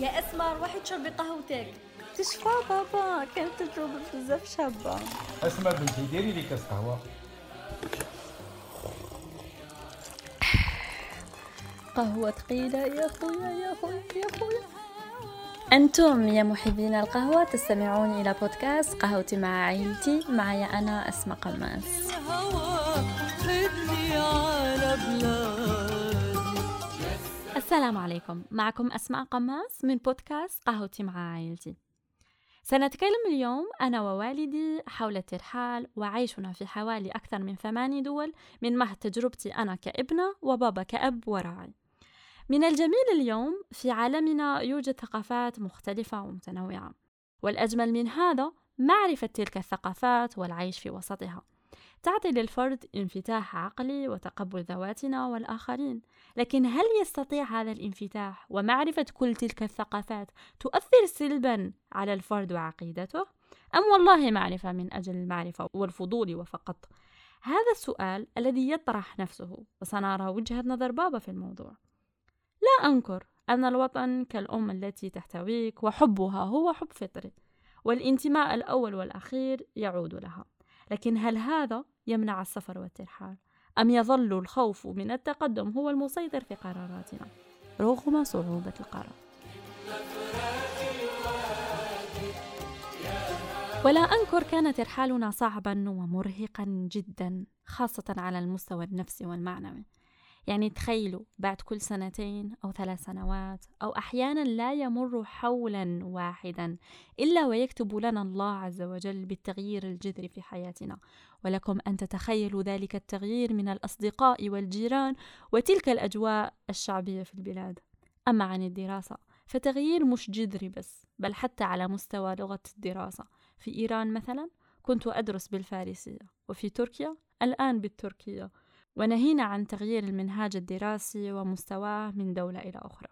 يا اسماء روحي تشربي قهوتك. تشفى بابا كانت تجربة بزاف شابة. اسمع بنتي ديري لي كاس قهوة. قهوة ثقيلة يا خويا يا خويا يا خويا. أنتم يا محبين القهوة تستمعون إلى بودكاست قهوتي مع عائلتي معي أنا أسماء قماس السلام عليكم. معكم أسماء قماس من بودكاست قهوتي مع عائلتي. سنتكلم اليوم أنا ووالدي حول الترحال وعيشنا في حوالي أكثر من ثماني دول من مهد تجربتي أنا كابنة وبابا كأب وراعي. من الجميل اليوم في عالمنا يوجد ثقافات مختلفة ومتنوعة والأجمل من هذا معرفة تلك الثقافات والعيش في وسطها. تعطي للفرد انفتاح عقلي وتقبل ذواتنا والآخرين. لكن هل يستطيع هذا الانفتاح ومعرفة كل تلك الثقافات تؤثر سلبا على الفرد وعقيدته؟ أم والله معرفة من أجل المعرفة والفضول وفقط؟ هذا السؤال الذي يطرح نفسه وسنرى وجهة نظر بابا في الموضوع لا أنكر أن الوطن كالأم التي تحتويك وحبها هو حب فطري والانتماء الأول والأخير يعود لها لكن هل هذا يمنع السفر والترحال أم يظل الخوف من التقدم هو المسيطر في قراراتنا؟ رغم صعوبة القرار. ولا أنكر كان ترحالنا صعبا ومرهقا جدا خاصة على المستوى النفسي والمعنوي. يعني تخيلوا بعد كل سنتين أو ثلاث سنوات أو أحيانا لا يمر حولا واحدا إلا ويكتب لنا الله عز وجل بالتغيير الجذري في حياتنا. ولكم أن تتخيلوا ذلك التغيير من الأصدقاء والجيران وتلك الأجواء الشعبية في البلاد. أما عن الدراسة فتغيير مش جذري بس بل حتى على مستوى لغة الدراسة. في إيران مثلا كنت أدرس بالفارسية وفي تركيا الآن بالتركية. ونهينا عن تغيير المنهاج الدراسي ومستواه من دولة إلى أخرى.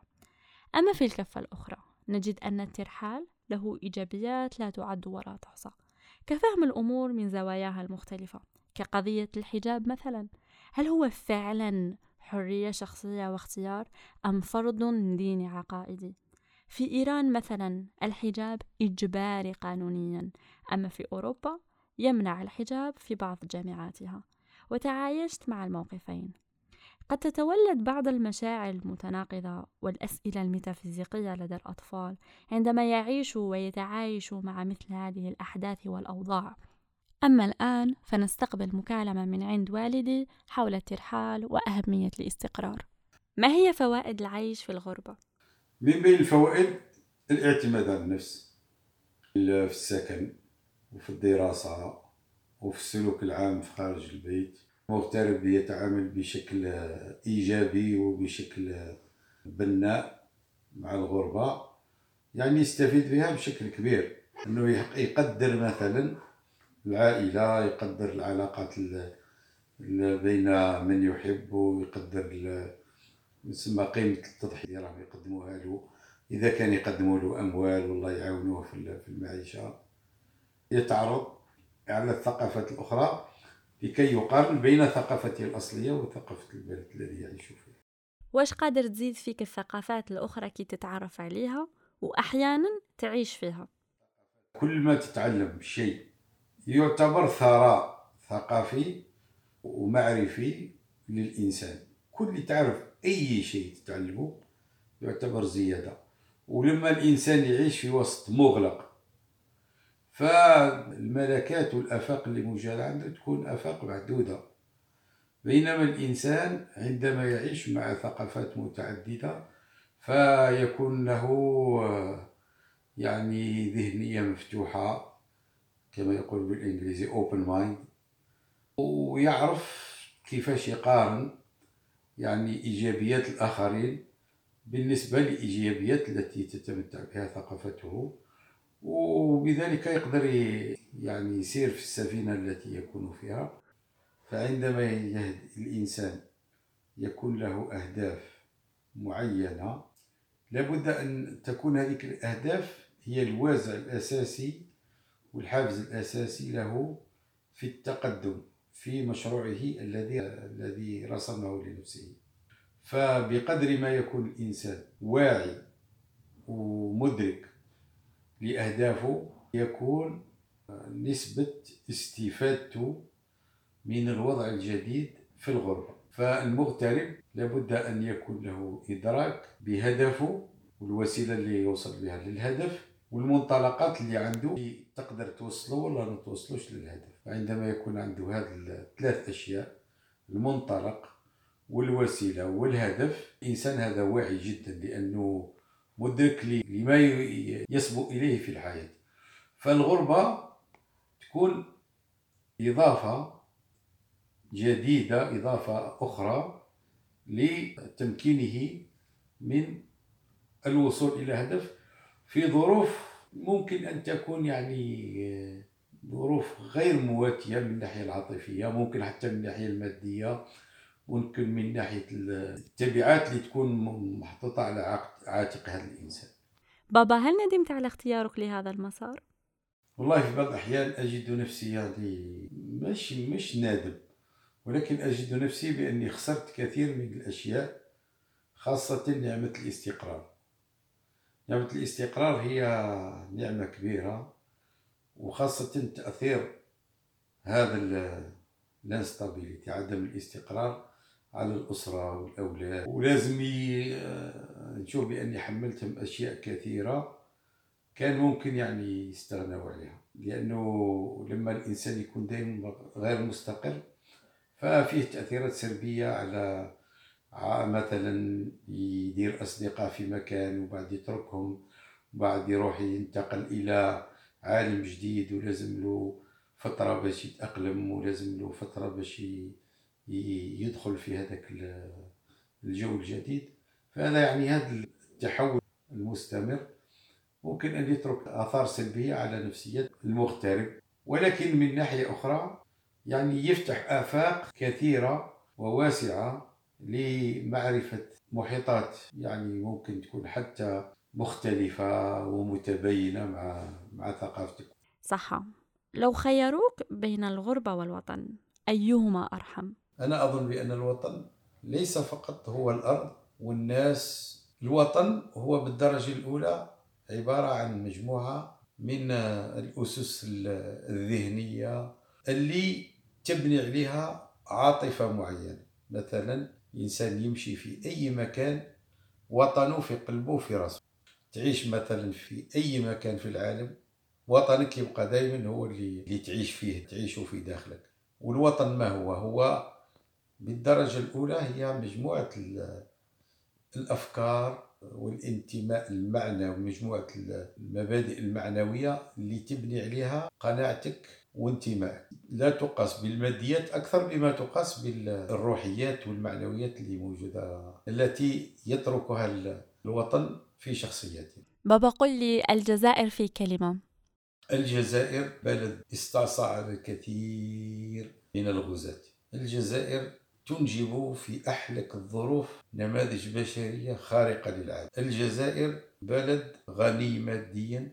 أما في الكفة الأخرى نجد أن الترحال له إيجابيات لا تعد ولا تحصى. كفهم الأمور من زواياها المختلفة كقضية الحجاب مثلا. هل هو فعلا حرية شخصية واختيار أم فرض ديني عقائدي؟ في إيران مثلا الحجاب إجباري قانونيا أما في أوروبا يمنع الحجاب في بعض جامعاتها. وتعايشت مع الموقفين. قد تتولد بعض المشاعر المتناقضة والأسئلة الميتافيزيقية لدى الأطفال عندما يعيشوا ويتعايشوا مع مثل هذه الأحداث والأوضاع. أما الآن فنستقبل مكالمة من عند والدي حول الترحال وأهمية الاستقرار. ما هي فوائد العيش في الغربة؟ من بين الفوائد الاعتماد على النفس في السكن وفي الدراسة وفي السلوك العام في خارج البيت مغترب يتعامل بشكل إيجابي وبشكل بناء مع الغربة يعني يستفيد بها بشكل كبير. إنه يقدر مثلا العائلة يقدر العلاقات بين من يحب ويقدر يسمى قيمة التضحية راهم يقدموها له. إذا كان يقدموا له أموال والله يعاونوه في المعيشة. يتعرض على الثقافات الأخرى لكي يقارن بين ثقافته الأصلية وثقافة البلد الذي يعيش فيه. واش قادر تزيد فيك الثقافات الأخرى كي تتعرف عليها وأحيانا تعيش فيها؟ كل ما تتعلم شيء يعتبر ثراء ثقافي ومعرفي للإنسان. كل اللي تعرف أي شيء تتعلمه يعتبر زيادة. ولما الإنسان يعيش في وسط مغلق فالملكات والآفاق اللي موجودة عنده تكون آفاق محدودة. بينما الإنسان عندما يعيش مع ثقافات متعددة فيكون له يعني ذهنية مفتوحة كما يقول بالإنجليزي open mind ويعرف كيفاش يقارن يعني إيجابيات الآخرين بالنسبة لإيجابيات التي تتمتع بها ثقافته. وبذلك يقدر يعني يسير في السفينة التي يكون فيها. فعندما الإنسان يكون له أهداف معينة لابد أن تكون هذه الأهداف هي الوازع الأساسي والحافز الأساسي له في التقدم في مشروعه الذي الذي رسمه لنفسه. فبقدر ما يكون الإنسان واعي ومدرك لأهدافه يكون نسبة استفادته من الوضع الجديد في الغربة فالمغترب لابد أن يكون له إدراك بهدفه والوسيلة اللي يوصل بها للهدف والمنطلقات اللي عنده اللي تقدر توصله ولا ما توصلوش للهدف. عندما يكون عنده هذه الثلاث أشياء المنطلق والوسيلة والهدف الإنسان هذا واعي جدا لأنه مدرك لما يسبق إليه في الحياة. فالغربة تكون إضافة جديدة إضافة أخرى لتمكينه من الوصول إلى هدف في ظروف ممكن أن تكون يعني ظروف غير مواتية من الناحية العاطفية ممكن حتى من الناحية المادية. ممكن من ناحية التبعات اللي تكون محطوطة على عاتق هذا الإنسان. بابا هل ندمت على اختيارك لهذا المسار؟ والله في بعض الأحيان أجد نفسي يعني مش مش نادم ولكن أجد نفسي بأني خسرت كثير من الأشياء خاصة نعمة الاستقرار. نعمة الاستقرار هي نعمة كبيرة وخاصة تأثير هذا الانستابيليتي عدم الاستقرار. على الأسرة والأولاد. ولازم نشوف بأني حملتهم أشياء كثيرة كان ممكن يعني يستغنوا عليها. لأنه لما الإنسان يكون دائما غير مستقر ففيه تأثيرات سلبية على مثلا يدير أصدقاء في مكان وبعد يتركهم بعد يروح ينتقل إلى عالم جديد ولازم له فترة باش يتأقلم ولازم له فترة باش يدخل في هذاك الجو الجديد. فهذا يعني هذا التحول المستمر. ممكن أن يترك آثار سلبية على نفسية المغترب ولكن من ناحية أخرى يعني يفتح آفاق كثيرة وواسعة لمعرفة محيطات يعني ممكن تكون حتى مختلفة ومتباينة مع مع ثقافتك صح لو خيروك بين الغربة والوطن أيهما أرحم؟ أنا أظن بأن الوطن ليس فقط هو الأرض والناس الوطن هو بالدرجة الأولى عبارة عن مجموعة من الأسس الذهنية اللي تبني عليها عاطفة معينة. مثلا إنسان يمشي في أي مكان وطنه في قلبه وفي راسه. تعيش مثلا في أي مكان في العالم وطنك يبقى دائما هو اللي, اللي تعيش فيه تعيشه في داخلك. والوطن ما هو؟ هو بالدرجة الأولى هي مجموعة الأفكار والانتماء المعنوي ومجموعة المبادئ المعنوية اللي تبني عليها قناعتك وانتمائك. لا تقاس بالماديات أكثر بما تقاس بالروحيات والمعنويات اللي موجودة التي يتركها الوطن في شخصيته بابا قل لي الجزائر في كلمة. الجزائر بلد استعصى الكثير من الغزاة. الجزائر تنجب في أحلك الظروف نماذج بشرية خارقة للعادة الجزائر بلد غني ماديا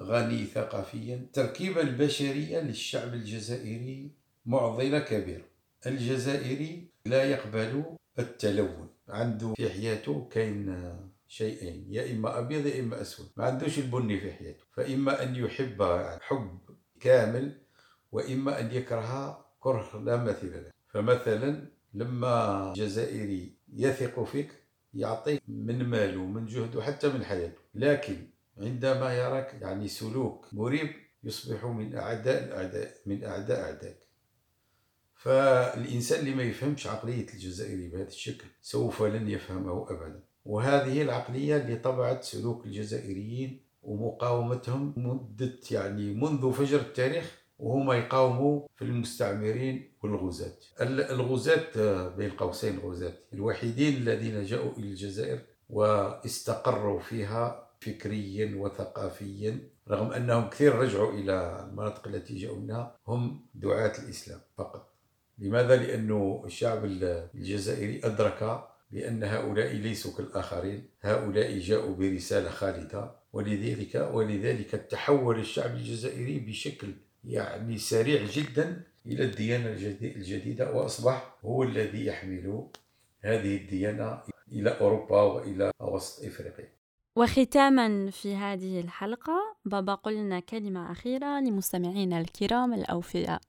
غني ثقافيا التركيبة البشرية للشعب الجزائري معضلة كبيرة. الجزائري لا يقبل التلون. عنده في حياته كاين شيئين يا إما أبيض يا إما أسود. ما عندوش البني في حياته. فإما أن يحب حب كامل وإما أن يكره كره لا مثيل له. فمثلا لما جزائري يثق فيك يعطيك من ماله من جهده حتى من حياته. لكن عندما يراك يعني سلوك مريب يصبح من أعداء الأعداء من أعداء أعدائك. فالإنسان اللي ما يفهمش عقلية الجزائري بهذا الشكل سوف لن يفهمه أبدا. وهذه العقلية اللي طبعت سلوك الجزائريين ومقاومتهم مدة يعني منذ فجر التاريخ وهما يقاوموا في المستعمرين والغزاة. الغزاة بين قوسين الغزاة. الوحيدين الذين جاءوا إلى الجزائر واستقروا فيها فكريا وثقافيا رغم أنهم كثير رجعوا إلى المناطق التي جاءوا منها هم دعاة الإسلام فقط. لماذا؟ لأن الشعب الجزائري أدرك بأن هؤلاء ليسوا كالآخرين. هؤلاء جاءوا برسالة خالدة ولذلك ولذلك تحول الشعب الجزائري بشكل يعني سريع جدا إلى الديانة الجديدة وأصبح هو الذي يحمل هذه الديانة إلى أوروبا وإلى وسط إفريقيا. وختاما في هذه الحلقة بابا قلنا كلمة أخيرة لمستمعينا الكرام الأوفياء.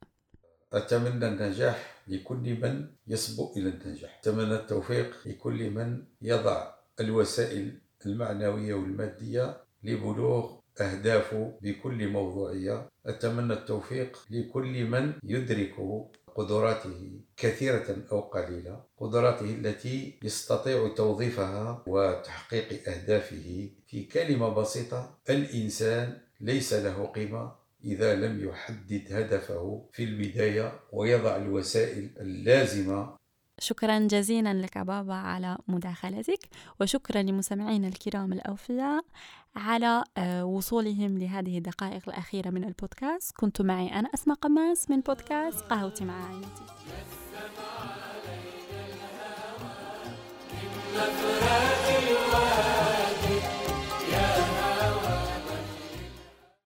أتمنى النجاح لكل من يسبق إلى النجاح. أتمنى التوفيق لكل من يضع الوسائل المعنوية والمادية لبلوغ أهدافه بكل موضوعية. أتمنى التوفيق لكل من يدرك قدراته كثيرة أو قليلة قدراته التي يستطيع توظيفها وتحقيق أهدافه. في كلمة بسيطة الإنسان ليس له قيمة إذا لم يحدد هدفه في البداية ويضع الوسائل اللازمة شكرا جزيلا لك بابا على مداخلتك وشكرا لمستمعينا الكرام الأوفياء على آه، وصولهم لهذه الدقائق الأخيرة من البودكاست. كنت معي أنا أسماء قماس من بودكاست قهوتي مع عائلتي.